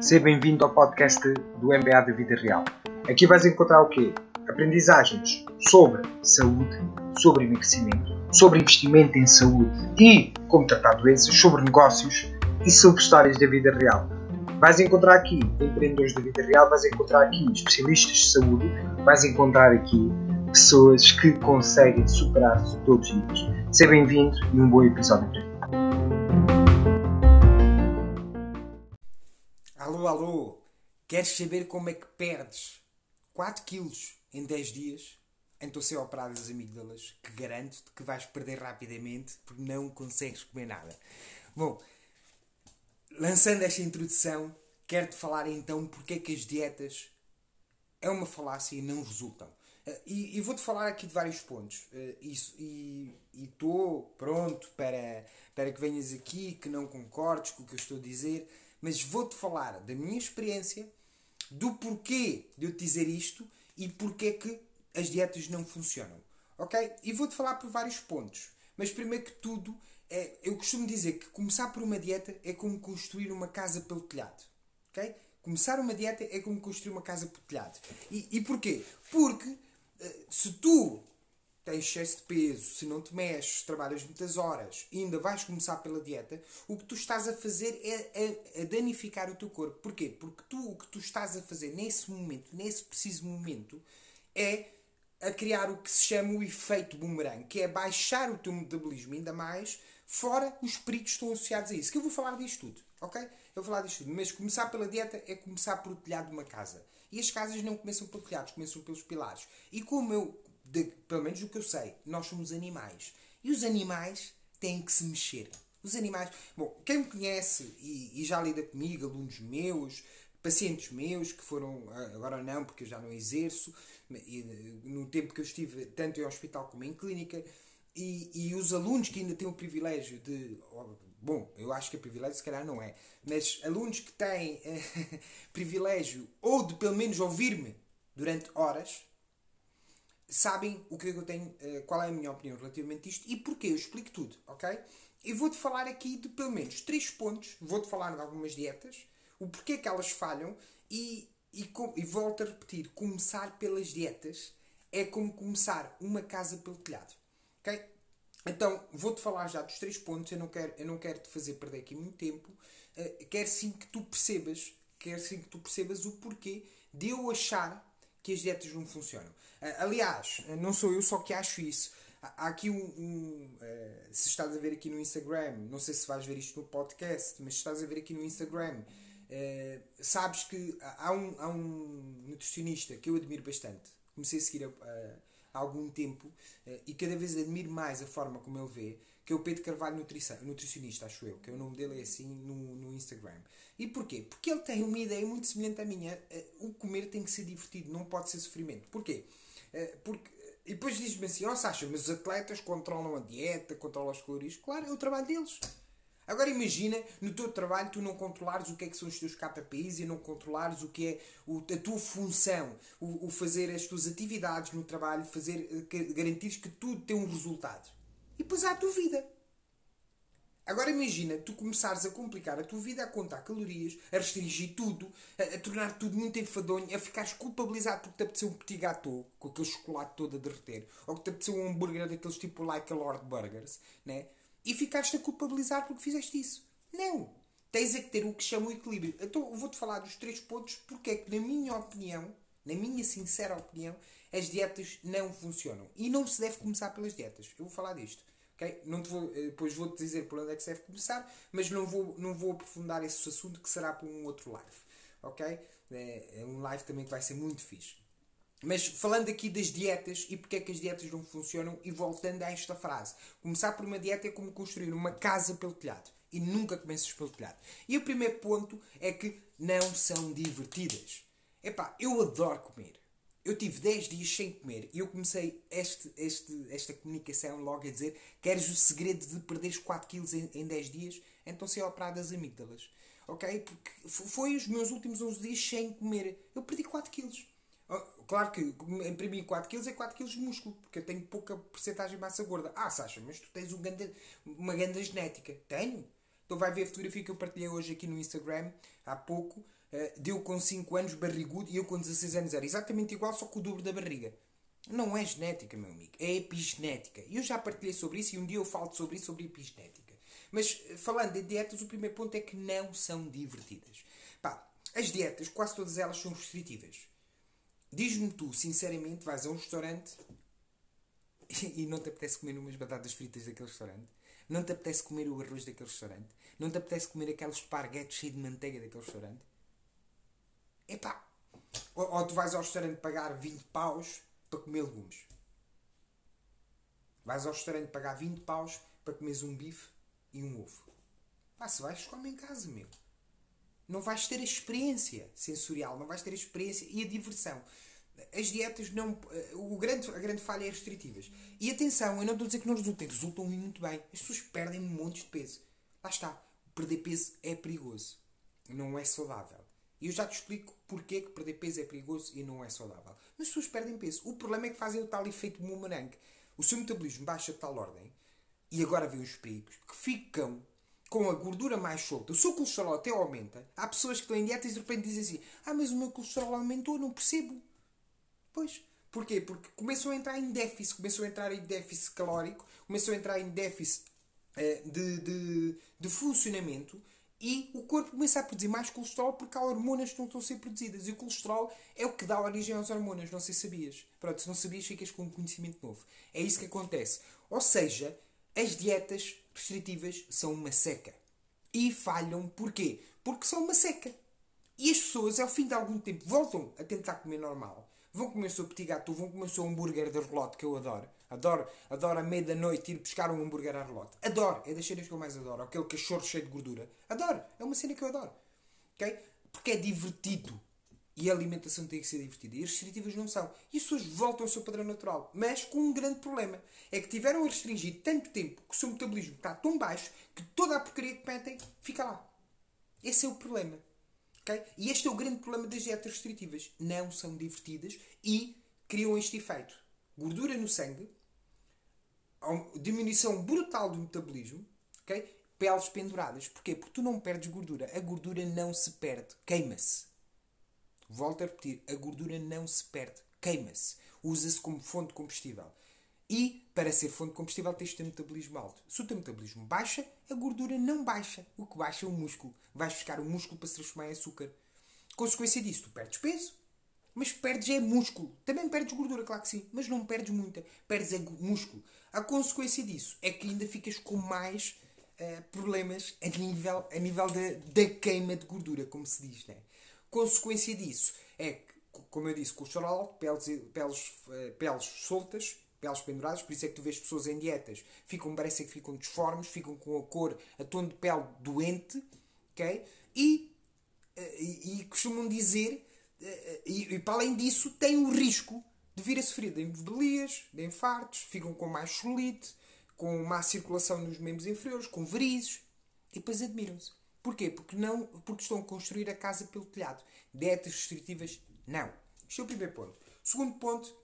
Seja bem-vindo ao podcast do MBA da Vida Real. Aqui vais encontrar o quê? Aprendizagens sobre saúde, sobre emagrecimento, sobre investimento em saúde e como tratar doenças, sobre negócios e sobre histórias da vida real. Vais encontrar aqui empreendedores da vida real, vais encontrar aqui especialistas de saúde, vais encontrar aqui pessoas que conseguem superar-se todos os dias. Seja bem-vindo e um bom episódio para ti. Alô, alô! Queres saber como é que perdes 4 quilos em 10 dias? Então se operado as amígdalas, que garanto-te que vais perder rapidamente porque não consegues comer nada. Bom, lançando esta introdução, quero-te falar então porque é que as dietas é uma falácia e não resultam. E, e vou-te falar aqui de vários pontos. Eh, isso- e estou pronto para, para que venhas aqui, que não concordes com o que eu estou a dizer, mas vou-te falar da minha experiência, do porquê de eu te dizer isto e porque é que as dietas não funcionam. Ok? E vou-te falar por vários pontos. Mas primeiro que tudo, é, eu costumo dizer que começar por uma dieta é como construir uma casa pelo telhado. Ok? Começar uma dieta é como construir uma casa pelo telhado. E, e porquê? Porque se tu tens excesso de peso, se não te mexes, trabalhas muitas horas e ainda vais começar pela dieta, o que tu estás a fazer é a, a danificar o teu corpo. Porquê? Porque tu, o que tu estás a fazer nesse momento, nesse preciso momento, é a criar o que se chama o efeito boomerang, que é baixar o teu metabolismo ainda mais, fora os perigos que estão associados a isso. Que eu vou falar disto tudo, ok? Eu vou falar disto tudo. Mas começar pela dieta é começar por o telhado de uma casa. E as casas não começam pelos telhados, começam pelos pilares. E como eu, de- pelo menos o que eu sei, nós somos animais. E os animais têm que se mexer. Os animais. Bom, quem me conhece e, e já lida comigo, alunos meus, pacientes meus que foram, ah, agora não, porque eu já não exerço, eh, no tempo que eu estive tanto em hospital como em clínica, e, e os alunos que ainda têm o privilégio de. Bom, eu acho que é privilégio, se calhar não é, mas alunos que têm eh, privilégio ou de pelo menos ouvir-me durante horas, sabem o que é eu tenho, eh, qual é a minha opinião relativamente a isto e porquê. Eu explico tudo, ok? E vou-te falar aqui de pelo menos três pontos. Vou-te falar de algumas dietas, o porquê que elas falham e, e, e volto a repetir: começar pelas dietas é como começar uma casa pelo telhado, ok? Então, vou-te falar já dos três pontos. Eu não quero, eu não quero te fazer perder aqui muito tempo. Eh, quero sim que tu percebas, quero sim que tu percebas o porquê de eu achar que as dietas não funcionam. Ah, aliás, ah, não sou eu só que acho isso. Há aqui um. um, ah, se estás a ver aqui no Instagram, não sei se vais ver isto no podcast, mas se estás a ver aqui no Instagram, sabes que há um, há um nutricionista que eu admiro bastante. Comecei a seguir há, há- algum tempo ah, e cada vez admiro mais a forma como ele vê, que é o Pedro Carvalho Nutricionista, acho eu, que é o nome dele é assim no, no Instagram. E porquê? Porque ele tem uma ideia muito semelhante à minha. Eh, O comer tem que ser divertido, não pode ser sofrimento. Porquê? Eh, Porque, e depois diz-me assim, ó Sasha, mas os atletas controlam a dieta, controlam as calorias. Claro, é o trabalho deles. Agora imagina, no teu trabalho, tu não controlares o que é que são os teus KPIs e não controlares o que é o- a tua função, o, o fazer as tuas atividades no trabalho, fazer, eh, garantires que tudo tem um resultado. E depois há a tua vida. Agora imagina tu começares a complicar a tua vida, a contar calorias, a restringir tudo, a, a tornar tudo muito enfadonho, a ficares culpabilizado porque te apeteceu um petit gâteau com aquele chocolate todo a derreter, ou que te apeteceu um hambúrguer daqueles tipo like a Lord Burgers, né? E ficaste a culpabilizar porque fizeste isso. Não! Tens é que ter o que chama o equilíbrio. Então vou-te falar dos três pontos porque é que, na minha opinião, na minha sincera opinião, as dietas não funcionam. E não se deve começar pelas dietas. Eu vou falar disto. ok? Não te vou, eh, depois vou-te dizer por onde é que se deve começar, mas não vou, não vou aprofundar esse assunto que será para um outro live. Ok? É um live também que vai ser muito fixe. Mas falando aqui das dietas e porque é que as dietas não funcionam e voltando a esta frase. Começar por uma dieta é como construir uma casa pelo telhado. E nunca começas pelo telhado. E o primeiro ponto é que não são divertidas. Epá, eu adoro comer. Eu tive 10 dias sem comer e eu comecei este, este, esta comunicação logo a dizer queres o segredo de perderes 4 kg em, em 10 dias? Então sei operar das amígdalas. Ok? Porque foi os meus últimos 11 dias sem comer. Eu perdi 4 quilos. Oh, Claro que mim 4 kg é 4 kg de músculo, porque eu tenho pouca porcentagem de massa gorda. Ah, Sasha, mas tu tens um ganda, uma grande genética. Tenho. Então vai ver a fotografia que eu partilhei hoje aqui no Instagram, há pouco. eh, deu com 5 anos barrigudo e eu com 16 anos era exatamente igual, só com o dobro da barriga. Não é genética, meu amigo, é epigenética. E eu já partilhei sobre isso e um dia eu falo sobre isso, sobre epigenética. Mas eh, falando de dietas, o primeiro ponto é que não são divertidas. Pá, as dietas, quase todas elas são restritivas. Diz-me tu, sinceramente, vais a um restaurante e não te apetece comer umas batatas fritas daquele restaurante? Não te apetece comer o arroz daquele restaurante? Não te apetece comer aqueles esparguetes cheios de manteiga daquele restaurante? Epá! Ou, ou tu vais ao restaurante pagar 20 paus para comer legumes. Vais ao restaurante pagar 20 paus para comeres um bife e um ovo. Pá, se vais, come em casa, meu. Não vais ter a experiência sensorial, não vais ter a experiência e a diversão. As dietas não. O grande, a grande falha é restritivas. E atenção, eu não estou a dizer que não resultem, resultam muito bem. As pessoas perdem um monte de peso. Lá está. Perder peso é perigoso. Não é saudável. E eu já te explico porque que perder peso é perigoso e não é saudável. Mas as pessoas perdem peso. O problema é que fazem o tal efeito boomerang. O seu metabolismo baixa de tal ordem, e agora vem os perigos, que ficam com a gordura mais solta. O seu colesterol até aumenta. Há pessoas que estão em dietas e de repente dizem assim: Ah, mas o meu colesterol aumentou, não percebo. Pois. Porquê? Porque começam a entrar em déficit, começam a entrar em déficit calórico, começam a entrar em déficit eh, de, de, de funcionamento e o corpo começa a produzir mais colesterol porque há hormonas que não estão a ser produzidas. E o colesterol é o que dá origem às hormonas, não sei se sabias. Pronto, se não sabias, ficas com um conhecimento novo. É isso que acontece. Ou seja, as dietas restritivas são uma seca. E falham porquê? Porque são uma seca. E as pessoas, ao fim de algum tempo, voltam a tentar comer normal. Vão comer o seu petit gâteau, vão comer o seu hambúrguer de relote, que eu adoro. Adoro, adoro à meia da noite ir buscar um hambúrguer a relote. Adoro, é das cenas que eu mais adoro. Aquele cachorro cheio de gordura. Adoro, é uma cena que eu adoro. Ok? Porque é divertido. E a alimentação tem que ser divertida. E as restritivas não são. E as pessoas voltam ao seu padrão natural. Mas com um grande problema. É que tiveram a restringir tanto tempo que o seu metabolismo está tão baixo que toda a porcaria que metem fica lá. Esse é o problema. ok? E este é o grande problema das dietas restritivas. Não são divertidas e criam este efeito. Gordura no sangue, diminuição brutal do metabolismo, ok? peles penduradas. Porquê? Porque tu não perdes gordura. A gordura não se perde, queima-se. Volto a repetir, a gordura não se perde, queima-se. Usa-se como fonte de combustível. E, para ser fonte de combustível, tens de ter metabolismo alto. Se o teu metabolismo baixa, a gordura não baixa. O que baixa é o músculo. Vais buscar o músculo para se transformar em açúcar. Consequência disso, tu perdes peso, mas perdes é músculo. Também perdes gordura, claro que sim, mas não perdes muita. Perdes é músculo. A consequência disso é que ainda ficas com mais uh, problemas a nível, a nível da, da queima de gordura, como se diz, né? Consequência disso é que, como eu disse, colesterol, peles, peles, uh, peles soltas, peles penduradas, por isso é que tu vês pessoas em dietas, ficam, parece que ficam disformes, ficam com a cor, a tom de pele doente, ok? E, uh, e, e costumam dizer e, e, para além disso, têm o risco de vir a sofrer de embolias, de infartos, ficam com mais solite, com má circulação nos membros inferiores, com varizes, e depois admiram-se. Porquê? Porque, não, porque estão a construir a casa pelo telhado. Dietas restritivas, não. Este é o primeiro ponto. O segundo ponto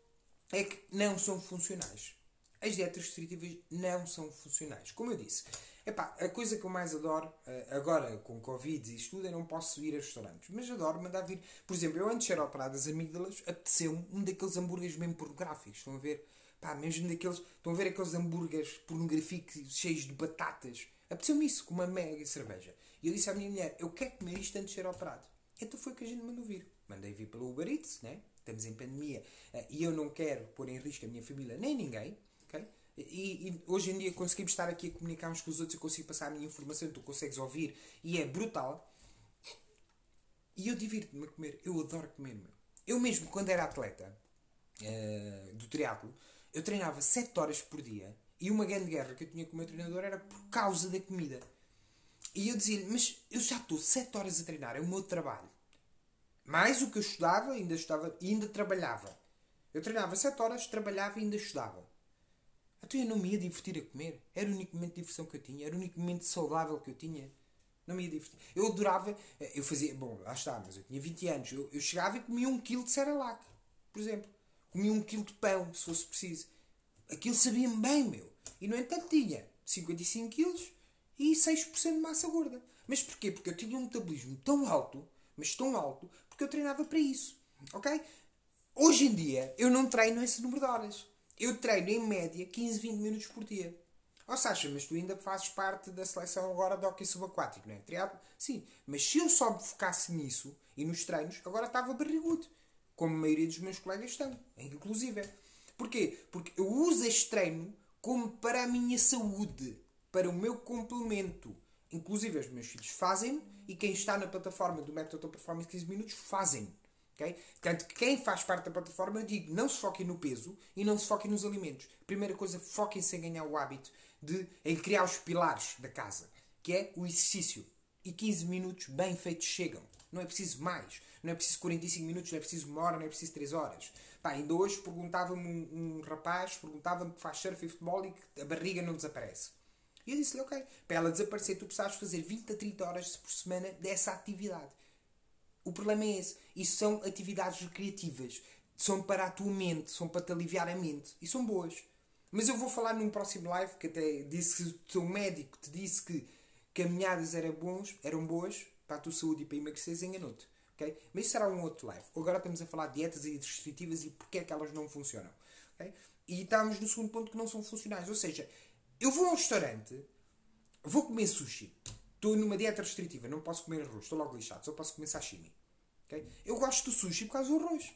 é que não são funcionais. As dietas restritivas não são funcionais. Como eu disse, epá, a coisa que eu mais adoro, agora com Covid e isto tudo, eu não posso ir a restaurantes. Mas adoro mandar vir. Por exemplo, eu antes de ser operado das amígdalas, apeteceu-me um daqueles hambúrgueres mesmo pornográficos. Estão a ver? Pá, mesmo daqueles. Estão a ver aqueles hambúrgueres pornográficos cheios de batatas? Apeteceu-me isso, com uma mega cerveja. E eu disse à minha mulher: Eu quero comer isto antes de ser operado. Então foi que a gente mandou vir. Mandei vir pelo Uber Eats, né? Estamos em pandemia e eu não quero pôr em risco a minha família nem ninguém. Okay? E, e, hoje em dia conseguimos estar aqui a comunicar uns com os outros, eu consigo passar a minha informação, tu consegues ouvir e é brutal. E eu divirto-me a comer, eu adoro comer. Meu. Eu mesmo, quando era atleta uh, do triatlo, eu treinava 7 horas por dia e uma grande guerra que eu tinha com o meu treinador era por causa da comida. E eu dizia-lhe, mas eu já estou 7 horas a treinar, é o meu trabalho. Mais o que eu estudava, ainda estudava e ainda trabalhava. Eu treinava 7 horas, trabalhava e ainda estudava. Então eu não me ia divertir a comer. Era o único momento de diversão que eu tinha. Era o único momento saudável que eu tinha. Não me ia divertir. Eu adorava. Eu fazia. Bom, lá está, mas eu tinha 20 anos. Eu, eu chegava e comia um quilo de Cerelac. por exemplo. Comia um quilo de pão, se fosse preciso. Aquilo sabia-me bem, meu. E, no entanto, tinha 55 quilos e 6% de massa gorda. Mas porquê? Porque eu tinha um metabolismo tão alto, mas tão alto, porque eu treinava para isso. Ok? Hoje em dia, eu não treino esse número de horas. Eu treino, em média, 15, 20 minutos por dia. Ó Sasha, mas tu ainda fazes parte da seleção agora do hockey subaquático, não é? Triado? Sim, mas se eu só me focasse nisso e nos treinos, agora estava barrigudo. Como a maioria dos meus colegas estão, inclusive. Porquê? Porque eu uso este treino como para a minha saúde, para o meu complemento. Inclusive, os meus filhos fazem e quem está na plataforma do Método Performance 15 Minutos fazem. Okay? Portanto, quem faz parte da plataforma, eu digo, não se foquem no peso e não se foquem nos alimentos. Primeira coisa, foquem-se em ganhar o hábito de em criar os pilares da casa, que é o exercício. E 15 minutos bem feitos chegam. Não é preciso mais. Não é preciso 45 minutos, não é preciso uma hora, não é preciso 3 horas. Pá, ainda hoje perguntava-me um, um, rapaz, perguntava-me que faz surf e futebol e que a barriga não desaparece. E eu disse-lhe, ok, para ela desaparecer tu precisas fazer 20 a 30 horas por semana dessa atividade. O problema é esse. Isso são atividades recreativas. São para a tua mente, são para te aliviar a mente. E são boas. Mas eu vou falar num próximo live que até disse que o teu médico te disse que caminhadas eram, bons, eram boas para a tua saúde e para emagrecer, enganou-te. Okay? Mas isso será um outro live. Agora estamos a falar de dietas e restritivas e porque é que elas não funcionam. Okay? E estamos no segundo ponto que não são funcionais. Ou seja, eu vou a um restaurante, vou comer sushi. Estou numa dieta restritiva, não posso comer arroz, estou logo lixado, só posso comer sashimi. Okay? Eu gosto do sushi por causa do arroz.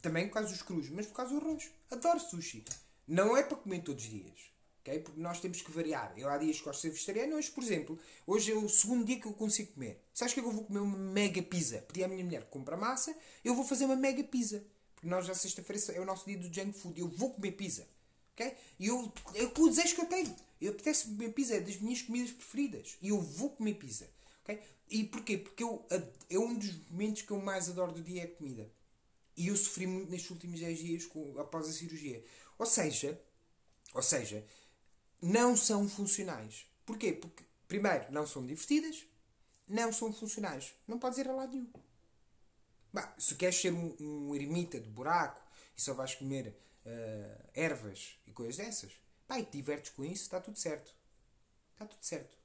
Também por causa dos crus, mas por causa do arroz. Adoro sushi. Não é para comer todos os dias. Okay? Porque nós temos que variar. Eu há dias gosto de ser vegetariano, hoje, por exemplo, hoje é o segundo dia que eu consigo comer. Sabes que eu vou comer uma mega pizza? Pedi à minha mulher que compra massa, eu vou fazer uma mega pizza. Porque nós, já sexta-feira, é o nosso dia do junk food. Eu vou comer pizza. Okay? E eu, é o desejo que eu tenho. Eu apetece comer pizza, é das minhas comidas preferidas. E eu vou comer pizza. Okay? E porquê? Porque eu, é um dos momentos que eu mais adoro do dia é a comida. E eu sofri muito nestes últimos 10 dias com, após a cirurgia. Ou seja, ou seja, não são funcionais. Porquê? Porque, primeiro, não são divertidas, não são funcionais. Não podes ir a lado nenhum. Bah, se queres ser um, um ermita de buraco e só vais comer uh, ervas e coisas dessas, pá, e te divertes com isso, está tudo certo. Está tudo certo.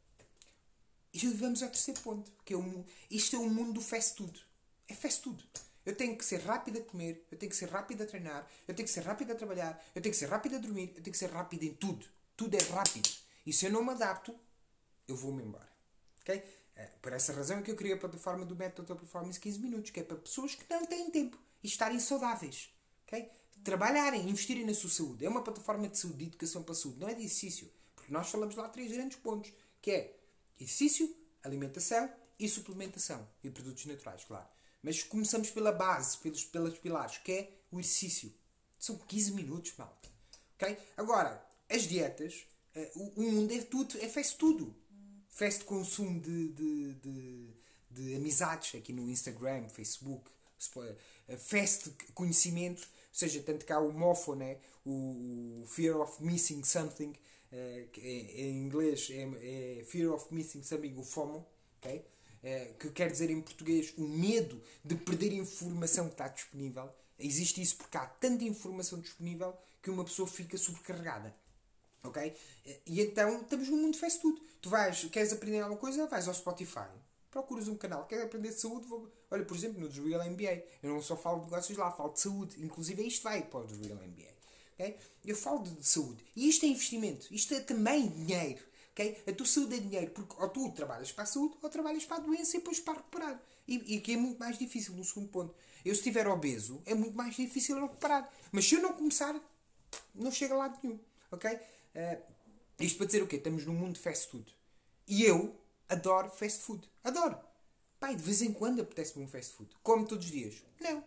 E vamos ao terceiro ponto, que é o, isto é o mundo do fast food. É fast food. Eu tenho que ser rápido a comer, eu tenho que ser rápido a treinar, eu tenho que ser rápido a trabalhar, eu tenho que ser rápido a dormir, eu tenho que ser rápido em tudo. Tudo é rápido. E se eu não me adapto, eu vou-me embora. ok? É, por essa razão é que eu criei a plataforma do Método Performance 15 Minutos, que é para pessoas que não têm tempo e estarem saudáveis. ok? Trabalharem, investirem na sua saúde. É uma plataforma de saúde, de educação para a saúde, não é de exercício. Porque nós falamos lá três grandes pontos, que é exercício, alimentação e suplementação. E produtos naturais, claro. Mas começamos pela base, pelos, pelos pilares, que é o exercício. São 15 minutos, malta. Okay? Agora, as dietas, uh, o, mundo é tudo, é fast tudo. Fast consumo de, de, de, de amizades aqui no Instagram, Facebook, uh, fast conhecimento, ou seja, tanto cá o MOFO, né? o, Fear of Missing Something, uh, que é, em inglês é, é, Fear of Missing Something, o FOMO, okay? Eh, que quer dizer em português o medo de perder informação que está disponível. Existe isso porque há tanta informação disponível que uma pessoa fica sobrecarregada. Ok? E então estamos num mundo de fast tudo. Tu vais, queres aprender alguma coisa, vais ao Spotify. Procuras um canal, queres aprender de saúde? Vou... Olha, por exemplo, no The Real MBA. Eu não só falo de negócios lá, falo de saúde. Inclusive isto vai para o The Real MBA. Okay? Eu falo de saúde. E isto é investimento. Isto é também dinheiro. Okay? A tua saúde é dinheiro, porque ou tu trabalhas para a saúde ou trabalhas para a doença e depois para recuperar. E, e que é muito mais difícil no segundo ponto. Eu, se estiver obeso, é muito mais difícil recuperar. Mas se eu não começar, não chega a lado nenhum. Ok? Uh, isto para dizer o quê? Estamos num mundo de fast food. E eu adoro fast food. Adoro. Pai, de vez em quando apetece-me um fast food. Como todos os dias? Não.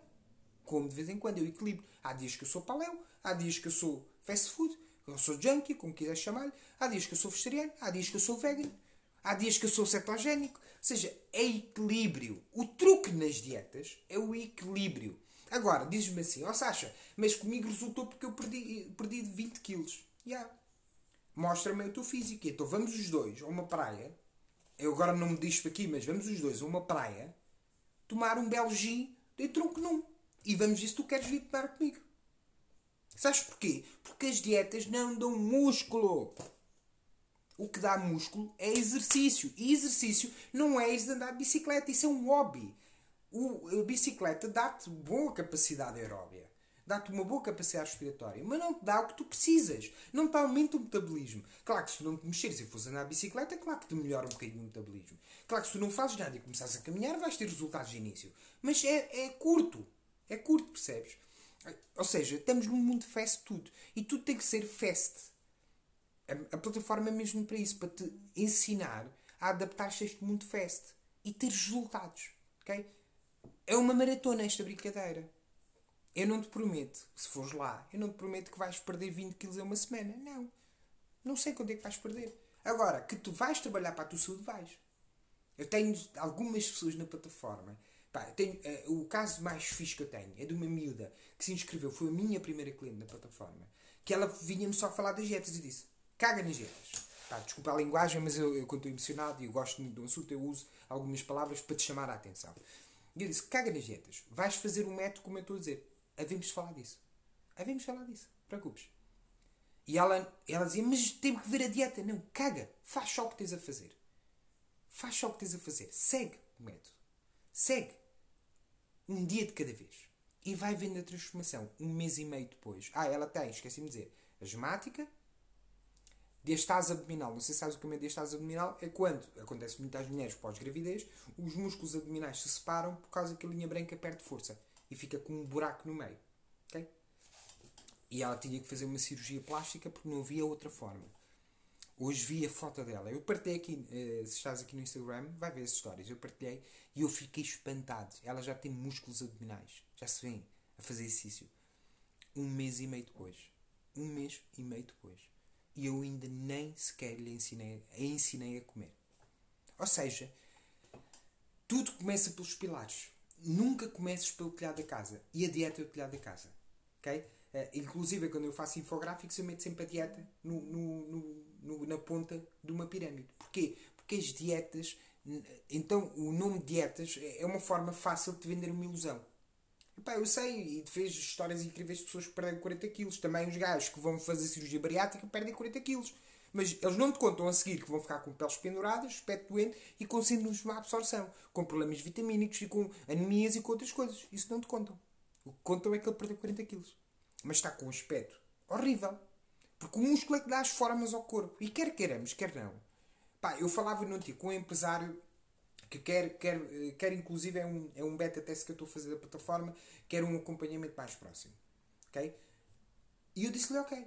Como de vez em quando, eu equilibro. Há dias que eu sou paléu, há dias que eu sou fast food, eu sou junkie, como quiser chamar-lhe. Há dias que eu sou vegetariano, há dias que eu sou vegan, há dias que eu sou cetogénico. Ou seja, é equilíbrio. O truque nas dietas é o equilíbrio. Agora, dizes-me assim, ó oh, Sasha, mas comigo resultou porque eu perdi, perdi 20 quilos. Yeah. Mostra-me o teu físico. Então vamos os dois a uma praia. Eu agora não me diz aqui, mas vamos os dois a uma praia tomar um belo gin de tronco num. E vamos ver se tu queres vir tomar comigo. Sabes porquê? Porque as dietas não dão músculo. O que dá músculo é exercício. E exercício não é isso de andar de bicicleta. Isso é um hobby. O, a bicicleta dá-te boa capacidade aeróbia dá-te uma boa capacidade respiratória, mas não te dá o que tu precisas. Não te aumenta o metabolismo. Claro que se tu não te mexeres e fores andar a bicicleta, claro que te melhora um bocadinho o metabolismo. Claro que se tu não fazes nada e começares a caminhar, vais ter resultados de início. Mas é, é curto. É curto, percebes? Ou seja, estamos num mundo fast tudo. E tudo tem que ser fast. A, a plataforma é mesmo para isso, para te ensinar a adaptar-te a este mundo fast e ter resultados. ok? É uma maratona esta brincadeira. Eu não te prometo, se fores lá, eu não te prometo que vais perder 20 kg em uma semana. Não. Não sei quando é que vais perder. Agora, que tu vais trabalhar para a tua saúde, vais. Eu tenho algumas pessoas na plataforma. Pá, tenho, uh, o caso mais fixe que eu tenho é de uma miúda que se inscreveu, foi a minha primeira cliente na plataforma, que ela vinha-me só falar das dietas e disse: caga nas dietas. Pá, desculpa a linguagem, mas eu, eu quando estou emocionado e eu gosto muito do assunto, eu uso algumas palavras para te chamar a atenção. E eu disse: caga nas dietas. Vais fazer um método como eu estou a dizer havemos falar disso. Havemos falar disso. Preocupes. E ela, ela dizia, mas tem que ver a dieta. Não, caga. Faz só o que tens a fazer. Faz só o que tens a fazer. Segue o método. Segue. Um dia de cada vez. E vai vendo a transformação. Um mês e meio depois. Ah, ela tem, esqueci-me de dizer, asmática, diastase abdominal. Não sei se sabes o que é diastase abdominal. É quando, acontece muito às mulheres pós-gravidez, os músculos abdominais se separam por causa que a linha branca perde força e fica com um buraco no meio. Okay? E ela tinha que fazer uma cirurgia plástica porque não havia outra forma. Hoje vi a foto dela. Eu partilhei aqui, uh, se estás aqui no Instagram, vai ver as histórias. Eu partilhei e eu fiquei espantado. Ela já tem músculos abdominais. Já se vê a fazer exercício. Um mês e meio depois. Um mês e meio depois. E eu ainda nem sequer lhe ensinei, a ensinei a comer. Ou seja, tudo começa pelos pilares nunca comeces pelo telhado da casa. E a dieta é o telhado da casa. ok? Uh, inclusive, quando eu faço infográficos, eu meto sempre a dieta no, no, no, na ponta de uma pirâmide. Porquê? Porque as dietas. Então, o nome dietas é uma forma fácil de vender uma ilusão. Epá, eu sei, e fez histórias incríveis de pessoas que perdem 40 quilos. Também os gajos que vão fazer cirurgia bariátrica perdem 40 quilos. Mas eles não te contam a seguir que vão ficar com peles penduradas, aspecto doente e com síndromes de má absorção, com problemas vitamínicos e com anemias e com outras coisas. Isso não te contam. O que contam é que ele perdeu 40 quilos. Mas está com um aspecto horrível. Porque o músculo é que dá as formas ao corpo. E quer queiramos, quer não. Pá, eu falava no dia com um empresário que quer, quer, quer inclusive é um, é um beta teste que eu estou a fazer da plataforma, quer um acompanhamento mais próximo. Ok? E eu disse-lhe, ok,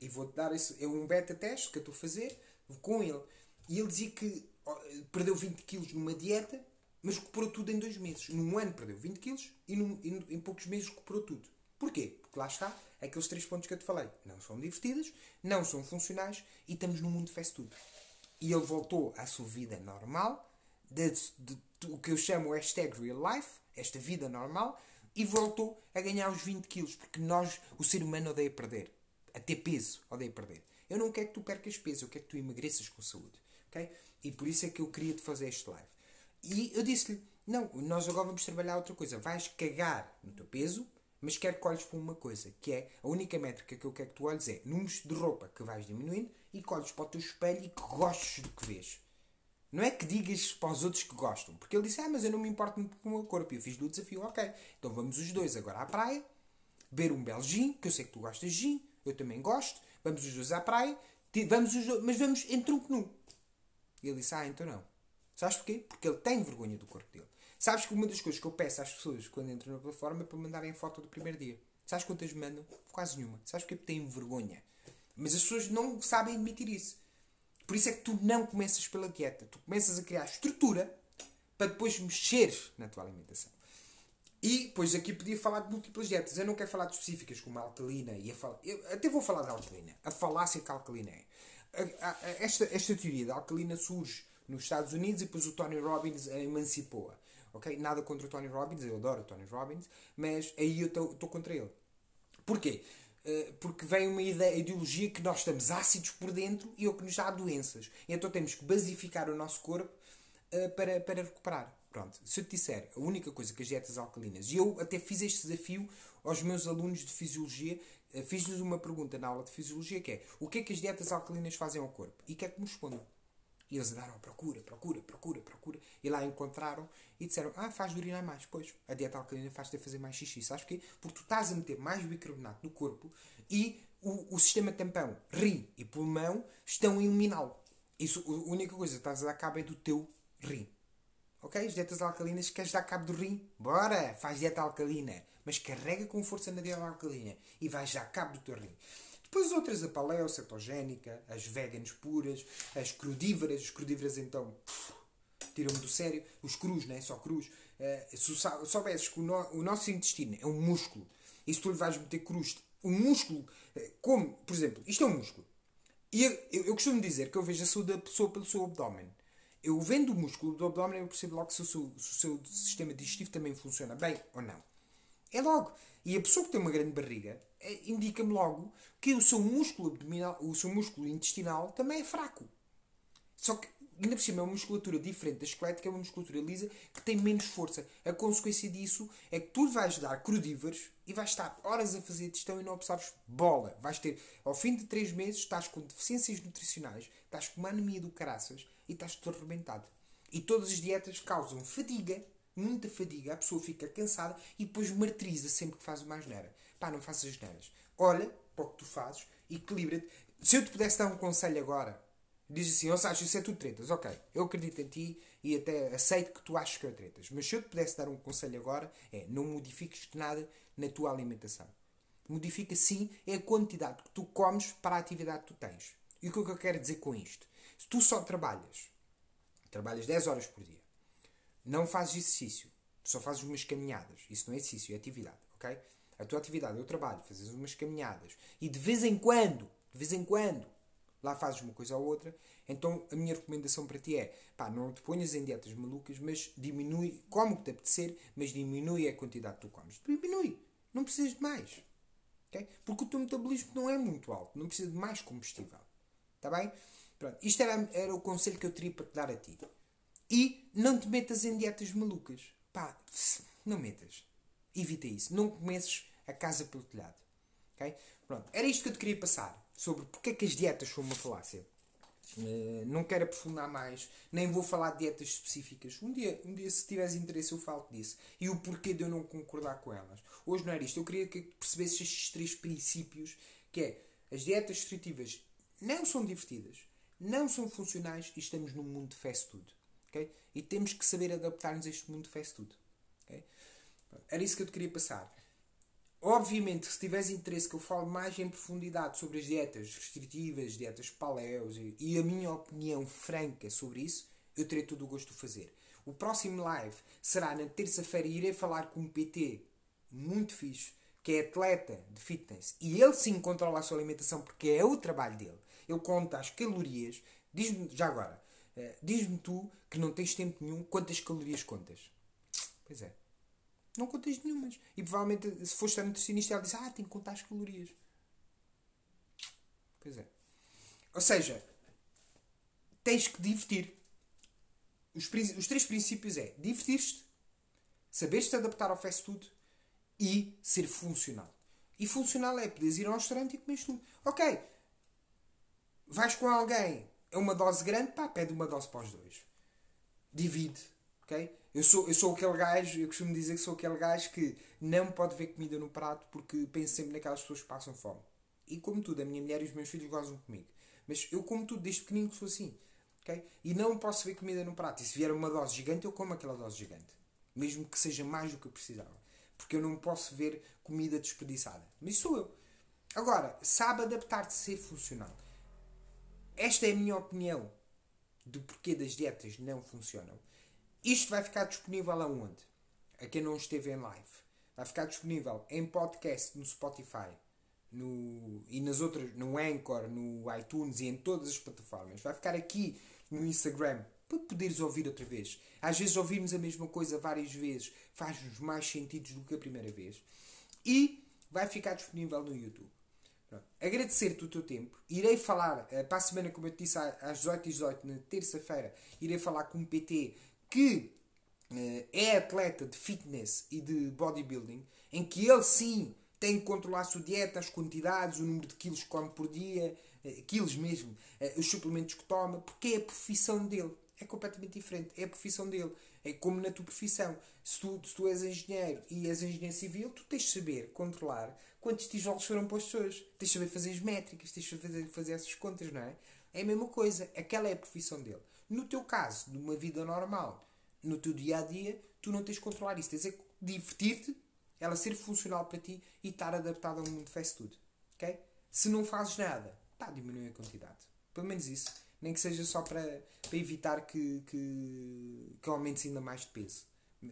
e vou-te dar esse, é um beta teste que eu estou a fazer com ele. E ele dizia que perdeu 20 quilos numa dieta, mas recuperou tudo em dois meses. Num ano perdeu 20 quilos e, num, e em poucos meses recuperou tudo. Porquê? Porque lá está, aqueles três pontos que eu te falei. Não são divertidas, não são funcionais e estamos num mundo de fast food. E ele voltou à sua vida normal, de, de, de, o que eu chamo hashtag real life, esta vida normal, e voltou a ganhar os 20 quilos, porque nós, o ser humano, odeia perder a ter peso, odeio perder. Eu não quero que tu percas peso, eu quero que tu emagreças com saúde. Okay? E por isso é que eu queria te fazer este live. E eu disse-lhe: Não, nós agora vamos trabalhar outra coisa. Vais cagar no teu peso, mas quero que olhes para uma coisa, que é a única métrica que eu quero que tu olhes é números de roupa que vais diminuindo e que olhes para o teu espelho e que gostes do que vês. Não é que digas para os outros que gostam, porque ele disse: Ah, mas eu não me importo muito com o meu corpo. E eu fiz-lhe o desafio: Ok, então vamos os dois agora à praia, beber um belo gin, que eu sei que tu gostas de gin, eu também gosto, vamos os dois à praia, vamos os dois, mas vamos em tronco nu. E ele disse: Ah, então não. Sabes porquê? Porque ele tem vergonha do corpo dele. Sabes que uma das coisas que eu peço às pessoas quando entram na plataforma é para mandarem foto do primeiro dia. Sabes quantas mandam? Quase nenhuma. Sabes porquê? Porque têm vergonha. Mas as pessoas não sabem admitir isso. Por isso é que tu não começas pela dieta. Tu começas a criar estrutura para depois mexer na tua alimentação. E, pois, aqui podia falar de múltiplas dietas. Eu não quero falar de específicas como a alcalina e a fal... Eu até vou falar da alcalina. A falácia que a alcalina é. Esta, esta teoria da alcalina surge nos Estados Unidos e depois o Tony Robbins a emancipou-a. Okay? Nada contra o Tony Robbins, eu adoro o Tony Robbins, mas aí eu estou contra ele. Porquê? Eh, porque vem uma ideia, ideologia que nós estamos ácidos por dentro e o que nos dá doenças. Então temos que basificar o nosso corpo uh, para, para recuperar. Pronto, se eu te disser a única coisa que as dietas alcalinas, e eu até fiz este desafio aos meus alunos de fisiologia, eh, fiz-lhes uma pergunta na aula de fisiologia que é o que é que as dietas alcalinas fazem ao corpo? E quer que me respondam? E eles andaram procura, procura, procura, procura. E lá encontraram e disseram: Ah, faz urinar mais. Pois, a dieta alcalina faz-te fazer mais xixi. Sabes porquê? Porque tu estás a meter mais bicarbonato no corpo e o, o sistema tampão, rim e pulmão estão a eliminá-lo. Isso, a única coisa que estás a dar cabo é do teu rim. Ok? As dietas alcalinas, queres dar cabo do rim? Bora! Faz dieta alcalina. Mas carrega com força na dieta alcalina e vais dar cabo do teu rim. Depois as outras, a paleo, cetogénica, as veganas puras, as crudíveras. As crudíveras, então, tiram-me do sério. Os crus, né? Só crus. Uh, se soubesses que o, no, o, nosso intestino é um músculo e se tu lhe vais meter cruz, um músculo, uh, como, por exemplo, isto é um músculo. E eu, eu, eu, costumo dizer que eu vejo a saúde da pessoa pelo seu abdômen. Eu vendo o músculo do abdômen, eu percebo logo se o, seu, se o seu sistema digestivo também funciona bem ou não. É logo. E a pessoa que tem uma grande barriga é, indica-me logo que o seu músculo abdominal, o seu músculo intestinal também é fraco. Só que ainda por cima é uma musculatura diferente da esquelética, é uma musculatura lisa que tem menos força. A consequência disso é que tu vais dar crudíveros e vais estar horas a fazer digestão e não absorves bola. Vais ter, ao fim de 3 meses, estás com deficiências nutricionais, estás com uma anemia do caraças e estás todo arrebentado. E todas as dietas causam fadiga, muita fadiga, a pessoa fica cansada e depois martiriza sempre que faz uma asneira. Pá, não faças asneiras. Olha para o que tu fazes, equilibra-te. Se eu te pudesse dar um conselho agora, diz assim, ó Sérgio, isso é tudo tretas. Ok, eu acredito em ti e até aceito que tu achas que é tretas. Mas se eu te pudesse dar um conselho agora, é não modifiques nada na tua alimentação. Modifica sim é a quantidade que tu comes para a atividade que tu tens. E o que eu quero dizer com isto? Se tu só trabalhas, trabalhas 10 horas por dia, não fazes exercício, só fazes umas caminhadas, isso não é exercício, é atividade, ok? A tua atividade é o trabalho, fazes umas caminhadas e de vez em quando, de vez em quando, lá fazes uma coisa ou outra, então a minha recomendação para ti é, pá, não te ponhas em dietas malucas, mas diminui, como que te apetecer, mas diminui a quantidade que tu comes. Diminui, não precisas de mais. Okay? Porque o teu metabolismo não é muito alto, não precisa de mais combustível. Está bem? Pronto, isto era, era o conselho que eu teria para te dar a ti. E não te metas em dietas malucas. Pá, não metas. Evita isso. Não comeces a casa pelo telhado. Okay? Pronto, era isto que eu te queria passar sobre porque é que as dietas são uma falácia. Uh, não quero aprofundar mais, nem vou falar de dietas específicas. Um dia, um dia, se tiveres interesse, eu falo disso. E o porquê de eu não concordar com elas. Hoje não era isto. Eu queria que percebesses estes três princípios, que é as dietas restritivas não são divertidas, não são funcionais e estamos num mundo de fast food. Okay? E temos que saber adaptar-nos a este mundo de fast food. Okay? Era isso que eu te queria passar. Obviamente, se tiveres interesse que eu fale mais em profundidade sobre as dietas restritivas, dietas paleos e, a minha opinião franca sobre isso, eu terei todo o gosto de fazer. O próximo live será na terça-feira e irei falar com um PT muito fixe, que é atleta de fitness. E ele sim controla a sua alimentação porque é o trabalho dele. Ele conta as calorias. Diz-me, já agora, uh, diz-me tu que não tens tempo nenhum, quantas calorias contas? Pois é. Não contas nenhumas. E provavelmente, se foste a nutricionista, ela diz: Ah, tenho que contar as calorias. Pois é. Ou seja, tens que divertir. Os, os três princípios é divertir-te, saberes-te adaptar ao fast food e ser funcional. E funcional é poderes ir ao restaurante e comer tudo. Ok, vais com alguém, é uma dose grande, pá, pede uma dose para os dois. Divide, ok? Eu sou, eu sou aquele gajo, eu costumo dizer que sou aquele gajo que não pode ver comida no prato porque penso sempre naquelas pessoas que passam fome. E como tudo, a minha mulher e os meus filhos gozam comigo. Mas eu como tudo, desde pequenino que sou assim. Okay? E não posso ver comida no prato. E se vier uma dose gigante, eu como aquela dose gigante. Mesmo que seja mais do que eu precisava. Porque eu não posso ver comida desperdiçada. Mas sou eu. Agora, sabe adaptar-te ser funcional. Esta é a minha opinião do porquê das dietas não funcionam. Isto vai ficar disponível aonde? A quem não esteve em live. Vai ficar disponível em podcast no Spotify no, e nas outras, no Anchor, no iTunes e em todas as plataformas. Vai ficar aqui no Instagram para poderes ouvir outra vez. Às vezes ouvirmos a mesma coisa várias vezes faz-nos mais sentido do que a primeira vez. E vai ficar disponível no YouTube. Agradecer-te o teu tempo. Irei falar, eh, para a semana, como eu te disse, às 18h18, na terça-feira, irei falar com um PT que uh, é atleta de fitness e de bodybuilding, em que ele sim tem que controlar a sua dieta, as quantidades, o número de quilos que come por dia, uh, quilos mesmo, os suplementos que toma, porque é a profissão dele. É completamente diferente. É a profissão dele. É como na tua profissão. Se tu, se tu és engenheiro e és engenheiro civil, tu tens de saber controlar quantos tijolos foram as pessoas. Tens de saber fazer as métricas, tens de fazer, fazer essas contas, não é? É a mesma coisa. Aquela é a profissão dele. No teu caso, numa vida normal, no teu dia a dia, tu não tens de controlar isso. Tens de divertir-te, ela ser funcional para ti e estar adaptada ao mundo fast food. Ok? Se não fazes nada, pá, diminui a quantidade. Pelo menos isso. Nem que seja só para, para evitar que, que, que aumentes ainda mais de peso.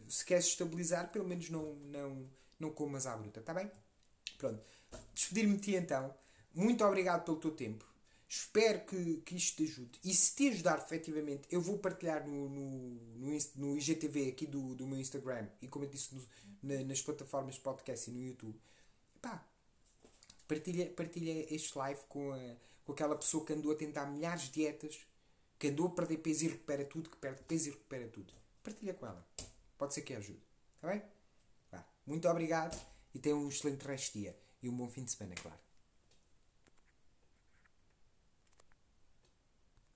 Se queres estabilizar, pelo menos não, não, não comas à bruta, está bem? Pronto. Despedir-me de ti então. Muito obrigado pelo teu tempo. Espero que, que isto te ajude. E se te ajudar efetivamente, eu vou partilhar no, no, no, no IGTV aqui do, do meu Instagram e como eu disse no, na, nas plataformas de podcast e no YouTube. Pá, partilha, partilha este live com, a, com aquela pessoa que andou a tentar milhares de dietas, que andou a perder peso e recupera tudo, que perde peso e recupera tudo. Partilha com ela. Pode ser que ajude. Está bem? Vá. Muito obrigado e tenha um excelente resto de dia. E um bom fim de semana, claro.